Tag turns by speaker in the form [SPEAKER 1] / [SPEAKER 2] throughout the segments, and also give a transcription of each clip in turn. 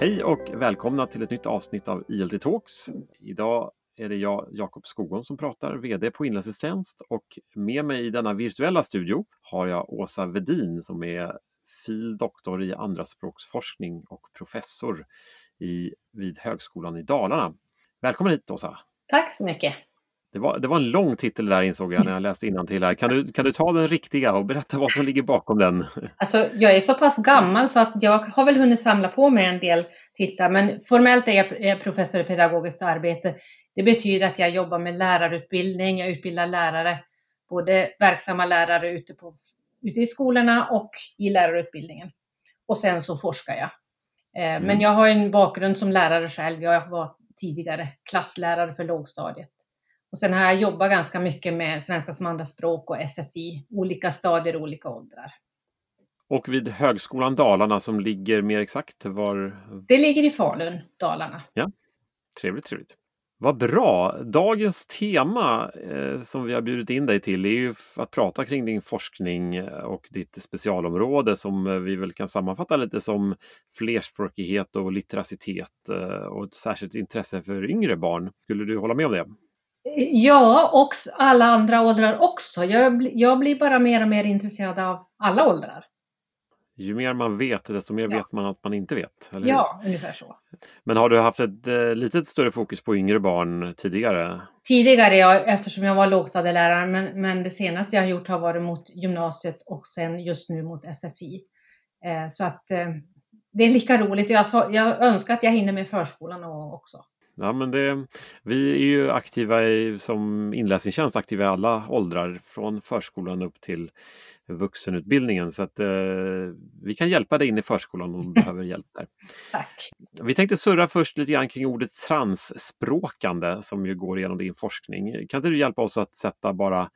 [SPEAKER 1] Hej och välkomna till ett nytt avsnitt av ILT Talks. Idag är det jag, Jakob Skogholm, som pratar, VD på Inlandstjänst och med mig i denna virtuella studio har jag Åsa Vedin som är fil. doktor i andraspråksforskning och professor i, vid Högskolan i Dalarna. Välkommen hit Åsa!
[SPEAKER 2] Tack så mycket!
[SPEAKER 1] Det var, det var en lång titel där insåg jag när jag läste till här. Kan du, kan du ta den riktiga och berätta vad som ligger bakom den?
[SPEAKER 2] Alltså, jag är så pass gammal så att jag har väl hunnit samla på mig en del titlar, men formellt är jag professor i pedagogiskt arbete. Det betyder att jag jobbar med lärarutbildning, jag utbildar lärare, både verksamma lärare ute, på, ute i skolorna och i lärarutbildningen. Och sen så forskar jag. Eh, mm. Men jag har en bakgrund som lärare själv. Jag var tidigare klasslärare för lågstadiet. Och sen har jag jobbat ganska mycket med svenska som andraspråk och SFI, olika stadier och olika åldrar.
[SPEAKER 1] Och vid Högskolan Dalarna som ligger mer exakt var?
[SPEAKER 2] Det ligger i Falun, Dalarna.
[SPEAKER 1] Ja, Trevligt, trevligt. Vad bra! Dagens tema eh, som vi har bjudit in dig till är ju att prata kring din forskning eh, och ditt specialområde som eh, vi väl kan sammanfatta lite som flerspråkighet och litteracitet eh, och ett särskilt intresse för yngre barn. Skulle du hålla med om det?
[SPEAKER 2] Ja, och alla andra åldrar också. Jag, jag blir bara mer och mer intresserad av alla åldrar.
[SPEAKER 1] Ju mer man vet, desto mer ja. vet man att man inte vet.
[SPEAKER 2] ja, ungefär så.
[SPEAKER 1] Men har du haft ett eh, lite större fokus på yngre barn tidigare?
[SPEAKER 2] Tidigare, ja, eftersom jag var lågstadielärare. Men, men det senaste jag har gjort har varit mot gymnasiet och sen just nu mot SFI. Eh, så att eh, det är lika roligt. Jag, jag önskar att jag hinner med förskolan också.
[SPEAKER 1] Ja, men det, vi är ju aktiva i, som inläsningstjänst, aktiva i alla åldrar från förskolan upp till vuxenutbildningen. Så att eh, vi kan hjälpa dig in i förskolan om du behöver hjälp där.
[SPEAKER 2] Tack!
[SPEAKER 1] Vi tänkte surra först lite grann kring ordet transspråkande som ju går igenom din forskning. Kan inte du hjälpa oss att sätta bara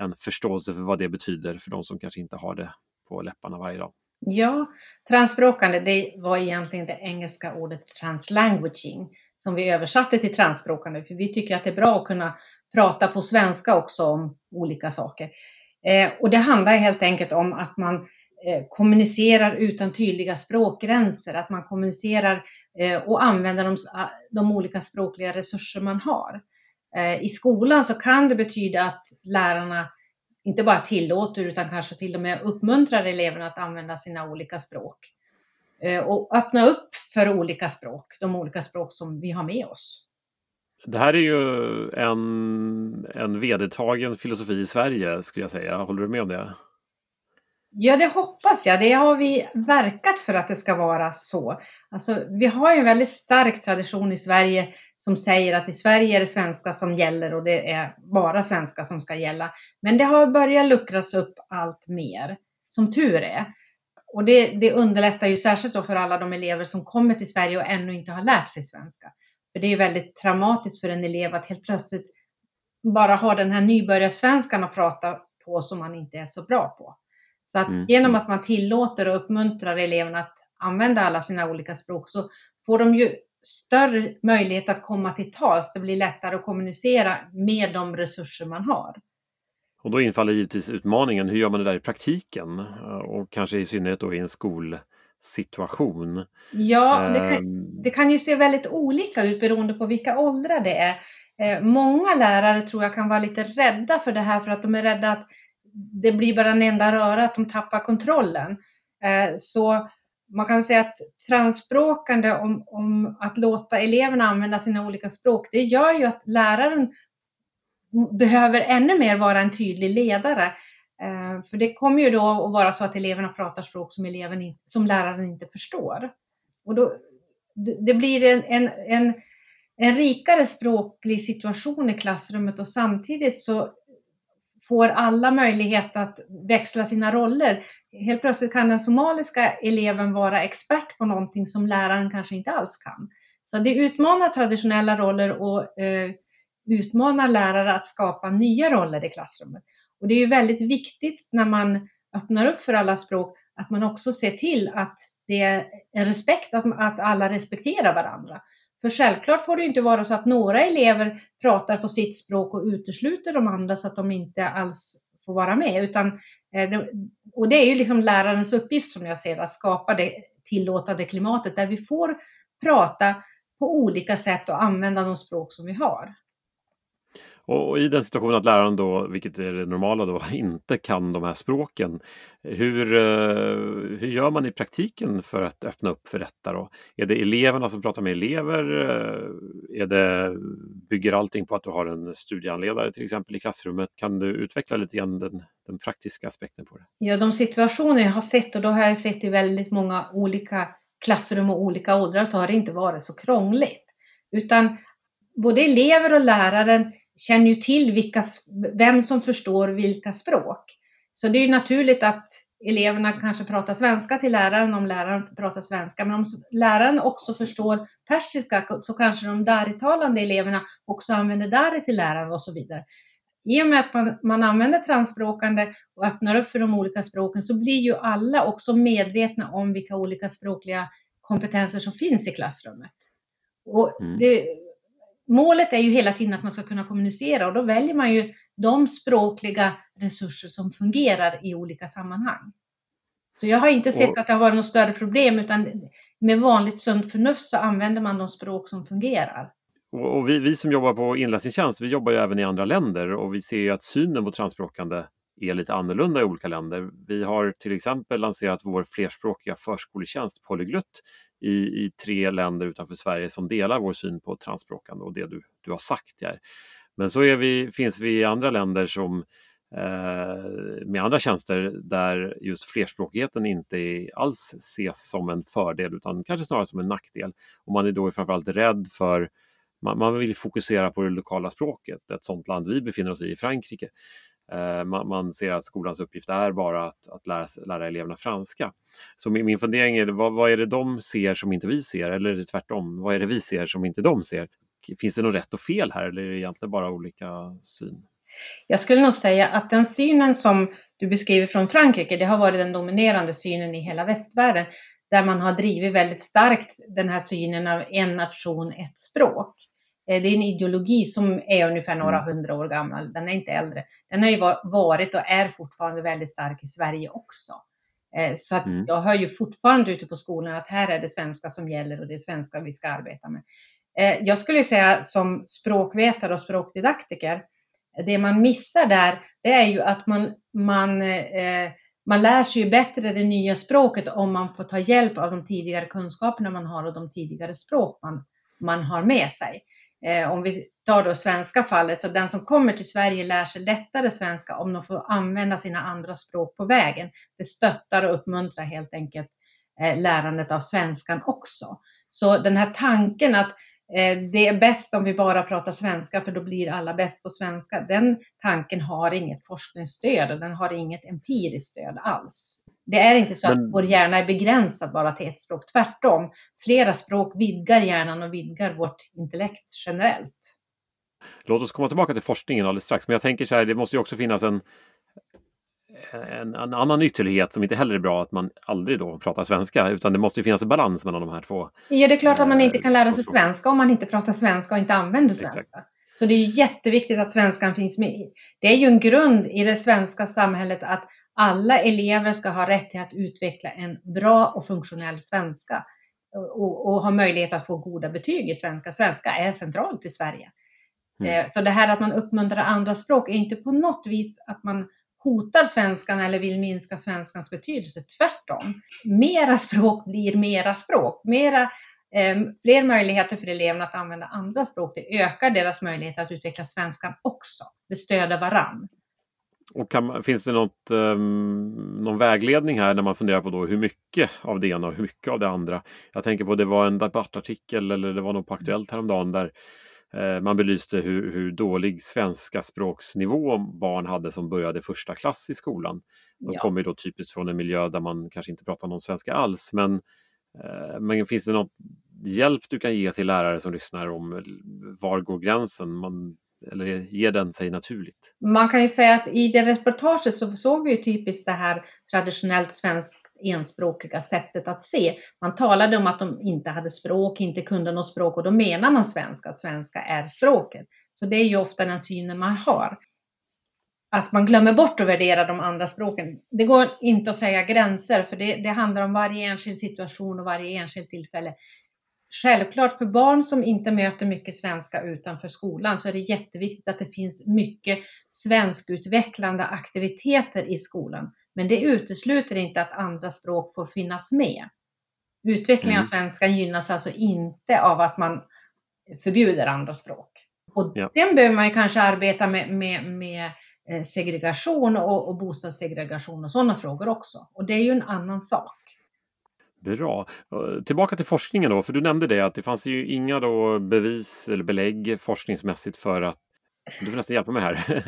[SPEAKER 1] en förståelse för vad det betyder för de som kanske inte har det på läpparna varje dag?
[SPEAKER 2] Ja, transspråkande det var egentligen det engelska ordet translanguaging som vi översatte till transspråkande, för vi tycker att det är bra att kunna prata på svenska också om olika saker. Eh, och det handlar helt enkelt om att man eh, kommunicerar utan tydliga språkgränser, att man kommunicerar eh, och använder de, ah, de olika språkliga resurser man har. Eh, I skolan så kan det betyda att lärarna inte bara tillåter utan kanske till och med uppmuntrar eleverna att använda sina olika språk. Eh, och öppna upp för olika språk, de olika språk som vi har med oss.
[SPEAKER 1] Det här är ju en, en vedertagen filosofi i Sverige skulle jag säga. Håller du med om det?
[SPEAKER 2] Ja, det hoppas jag. Det har vi verkat för att det ska vara så. Alltså, vi har en väldigt stark tradition i Sverige som säger att i Sverige är det svenska som gäller och det är bara svenska som ska gälla. Men det har börjat luckras upp allt mer, som tur är. Och det, det underlättar ju särskilt då för alla de elever som kommer till Sverige och ännu inte har lärt sig svenska. För det är ju väldigt traumatiskt för en elev att helt plötsligt bara ha den här nybörjarsvenskan att prata på som man inte är så bra på. Så att mm. genom att man tillåter och uppmuntrar eleverna att använda alla sina olika språk så får de ju större möjlighet att komma till tals. Det blir lättare att kommunicera med de resurser man har.
[SPEAKER 1] Och då infaller givetvis utmaningen, hur gör man det där i praktiken? Och kanske i synnerhet då i en skolsituation.
[SPEAKER 2] Ja, det kan, ehm. det kan ju se väldigt olika ut beroende på vilka åldrar det är. Eh, många lärare tror jag kan vara lite rädda för det här för att de är rädda att det blir bara en enda röra, att de tappar kontrollen. Eh, så man kan säga att transspråkande om, om att låta eleverna använda sina olika språk, det gör ju att läraren behöver ännu mer vara en tydlig ledare. Eh, för det kommer ju då att vara så att eleverna pratar språk som, eleven, som läraren inte förstår. Och då, det blir en, en, en, en rikare språklig situation i klassrummet och samtidigt så får alla möjlighet att växla sina roller. Helt plötsligt kan den somaliska eleven vara expert på någonting som läraren kanske inte alls kan. Så det utmanar traditionella roller och eh, utmanar lärare att skapa nya roller i klassrummet. Och det är ju väldigt viktigt när man öppnar upp för alla språk att man också ser till att det är en respekt, att, att alla respekterar varandra. För självklart får det inte vara så att några elever pratar på sitt språk och utesluter de andra så att de inte alls får vara med. Utan, eh, och det är ju liksom lärarens uppgift som jag ser att skapa det tillåtande klimatet där vi får prata på olika sätt och använda de språk som vi har.
[SPEAKER 1] Och i den situationen att läraren då, vilket är det normala då, inte kan de här språken. Hur, eh, hur gör man i praktiken för att öppna upp för detta då? Är det eleverna som pratar med elever? Eh, är det, bygger allting på att du har en studieanledare till exempel i klassrummet? Kan du utveckla lite grann den, den praktiska aspekten på det?
[SPEAKER 2] Ja, de situationer jag har sett och då har jag sett i väldigt många olika klassrum och olika åldrar så har det inte varit så krångligt. Utan både elever och läraren känner ju till vilka, vem som förstår vilka språk. Så det är ju naturligt att eleverna kanske pratar svenska till läraren om läraren pratar svenska. Men om läraren också förstår persiska så kanske de daritalande eleverna också använder dari till läraren och så vidare. I och med att man, man använder transspråkande och öppnar upp för de olika språken så blir ju alla också medvetna om vilka olika språkliga kompetenser som finns i klassrummet. Och mm. Målet är ju hela tiden att man ska kunna kommunicera och då väljer man ju de språkliga resurser som fungerar i olika sammanhang. Så jag har inte sett och, att det har varit något större problem utan med vanligt sunt förnuft så använder man de språk som fungerar.
[SPEAKER 1] Och vi, vi som jobbar på inläsningstjänst, vi jobbar ju även i andra länder och vi ser ju att synen på transspråkande är lite annorlunda i olika länder. Vi har till exempel lanserat vår flerspråkiga förskoletjänst Polyglutt i, i tre länder utanför Sverige som delar vår syn på transspråkande och det du, du har sagt. Här. Men så är vi, finns vi i andra länder som eh, med andra tjänster där just flerspråkigheten inte alls ses som en fördel utan kanske snarare som en nackdel. Och man är då framförallt rädd för man, vill fokusera på det lokala språket. Ett sådant land vi befinner oss i, Frankrike, Eh, man, man, ser att skolans uppgift är bara att, att lära, lära eleverna franska. Så min, min fundering är, vad, vad, är det de ser som inte vi ser? Eller är det tvärtom? Vad är det vi ser som inte de ser? Finns det något rätt och fel här eller är det egentligen bara olika syn?
[SPEAKER 2] Jag skulle nog säga att den synen som du beskriver från Frankrike, det har varit den dominerande synen i hela västvärlden, där man har drivit väldigt starkt den här synen av en nation, ett språk. Eh, det är en ideologi som är ungefär några mm. hundra år gammal. Den är inte äldre. Den har ju varit och är fortfarande väldigt stark i Sverige också. Eh, så att mm. jag hör ju fortfarande ute på skolan att här är det svenska som gäller och det är svenska vi ska arbeta med. Eh, jag skulle säga som språkvetare och språkdidaktiker, det man missar där, det är ju att man, man, man lär sig ju bättre det nya språket om man får ta hjälp av de tidigare kunskaperna man har och de tidigare språk man, man har med sig. Eh, om vi tar då svenska fallet, så den som kommer till Sverige lär sig lättare svenska om de får använda sina andra språk på vägen. Det stöttar och uppmuntrar helt enkelt eh, lärandet av svenskan också. Så den här tanken att eh, det är bäst om vi bara pratar svenska för då blir alla bäst på svenska. Den tanken har inget forskningsstöd och den har inget empiriskt stöd alls. Det är inte så Men... att vår hjärna är begränsad bara till ett språk. Tvärtom, flera språk vidgar hjärnan och vidgar vårt intellekt generellt.
[SPEAKER 1] Låt oss komma tillbaka till forskningen alldeles strax. Men jag tänker så här, det måste ju också finnas en en, en, annan ytterlighet som inte heller är bra att man aldrig då pratar svenska utan det måste finnas en balans mellan de här två.
[SPEAKER 2] Ja, det är klart att man inte kan lära sig svenska om man inte pratar svenska och inte använder svenska. Exakt. Så det är jätteviktigt att svenskan finns med. Det är ju en grund i det svenska samhället att alla elever ska ha rätt till att utveckla en bra och funktionell svenska och, och ha möjlighet att få goda betyg i svenska. Svenska är centralt i Sverige. Mm. Eh, så det här att man uppmuntrar andra språk är inte på något vis att man hotar svenskan eller vill minska svenskans betydelse. Tvärtom. Mera språk blir mera språk. Mera, eh, fler möjligheter för eleverna att använda andra språk. Det ökar deras möjligheter att utveckla svenskan också. Det stöder varann.
[SPEAKER 1] Och kan, finns det något, um, någon vägledning här när man funderar på då hur mycket av det ena och hur mycket av det andra? Jag tänker på det var en debattartikel eller det var något på Aktuellt häromdagen där Eh, man belyste hur, hur, dålig svenska språksnivå barn hade som började första klass i skolan. De ja. kommer då typiskt från en miljö där man kanske inte pratar någon svenska alls. Men, eh, men finns det något hjälp du kan ge till lärare som lyssnar om var går gränsen? Man eller ger den sig naturligt?
[SPEAKER 2] Man kan ju säga att i det reportaget så såg vi ju typiskt det här traditionellt svenskt enspråkiga sättet att se. Man talade om att de inte hade språk, inte kunde något språk och då menar man svenska, att svenska är språket. Så det är ju ofta den synen man har. Att man glömmer bort att värdera de andra språken. Det går inte att säga gränser, för det, det handlar om varje enskild situation och varje enskilt tillfälle självklart för barn som inte möter mycket svenska utanför skolan så är det jätteviktigt att det finns mycket svenskutvecklande aktiviteter i skolan. Men det utesluter inte att andra språk får finnas med. Utvecklingen mm. av svenskan gynnas alltså inte av att man förbjuder andra språk. Och ja. sen behöver man kanske arbeta med, med, med eh, segregation och, och bostadssegregation och sådana frågor också. Och det är ju en annan sak.
[SPEAKER 1] Bra. Tillbaka till forskningen då, för du nämnde det att det fanns ju inga då bevis eller belägg forskningsmässigt för att du får nästan hjälpa mig här.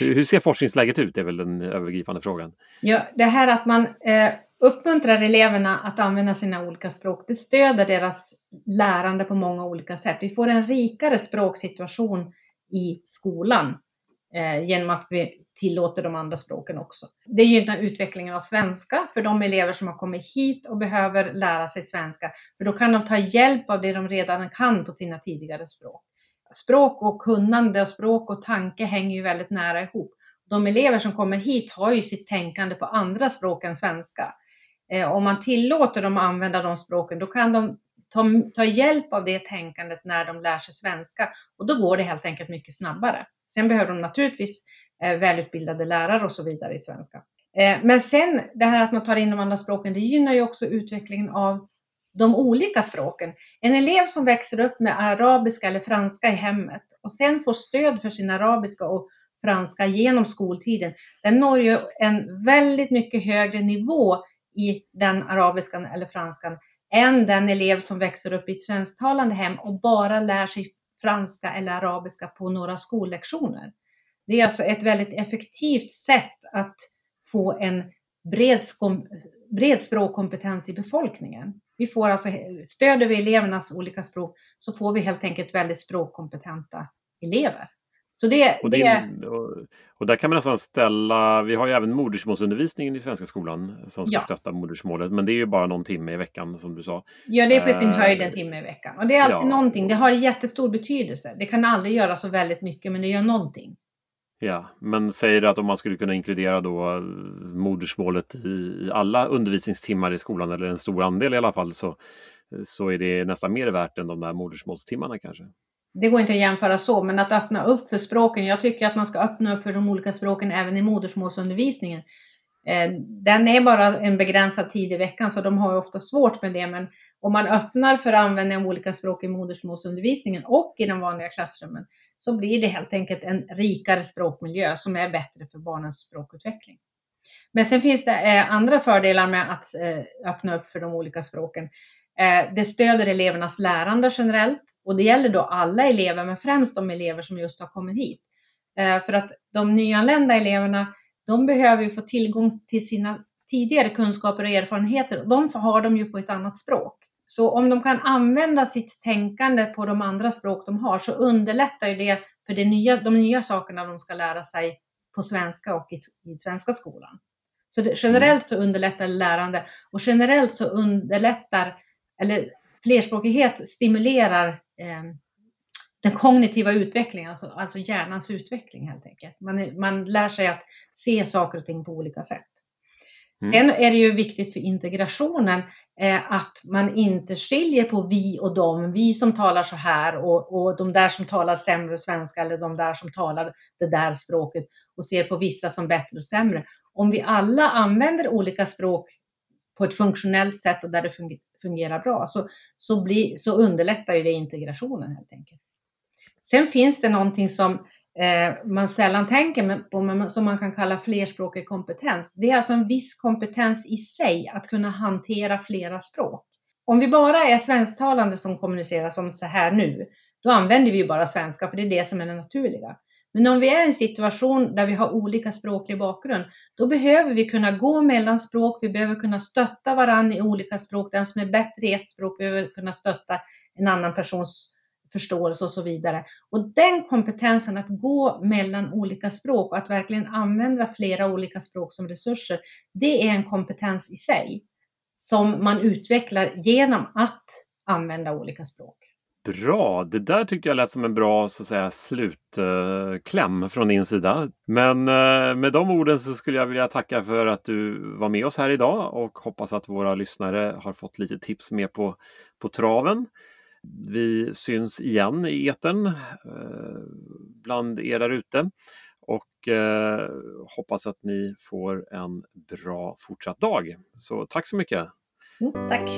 [SPEAKER 1] Hur ser forskningsläget ut? Det är väl den övergripande frågan.
[SPEAKER 2] Ja, det här att man eh, uppmuntrar eleverna att använda sina olika språk, det stöder deras lärande på många olika sätt. Vi får en rikare språksituation i skolan eh, genom att vi tillåter de andra språken också. Det gynnar utvecklingen av svenska för de elever som har kommit hit och behöver lära sig svenska, för då kan de ta hjälp av det de redan kan på sina tidigare språk. Språk och kunnande och språk och tanke hänger ju väldigt nära ihop. De elever som kommer hit har ju sitt tänkande på andra språk än svenska. Eh, om man tillåter dem att använda de språken, då kan de ta, ta hjälp av det tänkandet när de lär sig svenska och då går det helt enkelt mycket snabbare. Sen behöver de naturligtvis eh, välutbildade lärare och så vidare i svenska. Eh, men sen det här att man tar in de andra språken, det gynnar ju också utvecklingen av de olika språken. En elev som växer upp med arabiska eller franska i hemmet och sen får stöd för sin arabiska och franska genom skoltiden, den når ju en väldigt mycket högre nivå i den arabiskan eller franskan än den elev som växer upp i ett svensktalande hem och bara lär sig franska eller arabiska på några skollektioner. Det är alltså ett väldigt effektivt sätt att få en bred, bred språkkompetens i befolkningen. Vi får alltså, stöder vi elevernas olika språk så får vi helt enkelt väldigt språkkompetenta elever.
[SPEAKER 1] Så det, och, det, och, och, där kan man nästan ställa, vi har ju även modersmålsundervisningen i svenska skolan som ska ja. stötta modersmålet, men det är ju bara någon timme i veckan som du sa.
[SPEAKER 2] Ja, det är på sin uh, höjd en timme i veckan. Och det är alltid ja. någonting, det har jättestor betydelse. Det kan aldrig göra så väldigt mycket, men det gör någonting.
[SPEAKER 1] Ja, men säger det att om man skulle kunna inkludera då modersmålet i, i alla undervisningstimmar i skolan, eller en stor andel i alla fall, så, så är det nästan mer värt än de där modersmålstimmarna kanske
[SPEAKER 2] det går inte att jämföra så, men att öppna upp för språken. Jag tycker att man ska öppna upp för de olika språken även i modersmålsundervisningen. Eh, den är bara en begränsad tid i veckan, så de har ofta svårt med det. Men om man öppnar för användning av olika språk i modersmålsundervisningen och i de vanliga klassrummen, så blir det helt enkelt en rikare språkmiljö som är bättre för barnens språkutveckling. Men sen finns det eh, andra fördelar med att eh, öppna upp för de olika språken. Det stöder elevernas lärande generellt. Och det gäller då alla elever, men främst de elever som just har kommit hit. Eh, för att de nyanlända eleverna, de behöver ju få tillgång till sina tidigare kunskaper och erfarenheter. De har de ju på ett annat språk. Så om de kan använda sitt tänkande på de andra språk de har så underlättar ju det för det nya, de nya sakerna de ska lära sig på svenska och i, i svenska skolan. Så det, generellt så underlättar lärande och generellt så underlättar, eller flerspråkighet stimulerar den kognitiva utvecklingen, alltså, alltså hjärnans utveckling helt enkelt. Man, man lär sig att se saker och ting på olika sätt. Mm. Sen är det ju viktigt för integrationen eh, att man inte skiljer på vi och dem, vi som talar så här och, och de där som talar sämre svenska eller de där som talar det där språket och ser på vissa som bättre och sämre. Om vi alla använder olika språk på ett funktionellt sätt och där det fungerar bra så, så, bli, så underlättar ju det integrationen helt enkelt. Sen finns det någonting som eh, man sällan tänker på, men som man kan kalla flerspråkig kompetens. Det är alltså en viss kompetens i sig att kunna hantera flera språk. Om vi bara är svensktalande som kommunicerar som så här nu, då använder vi ju bara svenska för det är det som är det naturliga. Men om vi är i en situation där vi har olika språklig bakgrund, då behöver vi kunna gå mellan språk, vi behöver kunna stötta varandra i olika språk. Den som är bättre i ett språk behöver kunna stötta en annan persons förståelse och så vidare. Och den kompetensen att gå mellan olika språk och att verkligen använda flera olika språk som resurser, det är en kompetens i sig som man utvecklar genom att använda olika språk.
[SPEAKER 1] Bra, det där tyckte jag lät som en bra så att säga, slutkläm eh, från din sida. Men eh, med de orden så skulle jag vilja tacka för att du var med oss här idag och hoppas att våra lyssnare har fått lite tips med på, på traven. Vi syns igen i eten eh, bland er där ute och hoppas att ni får en bra fortsatt dag. Så tack så mycket!
[SPEAKER 2] Mm, tack!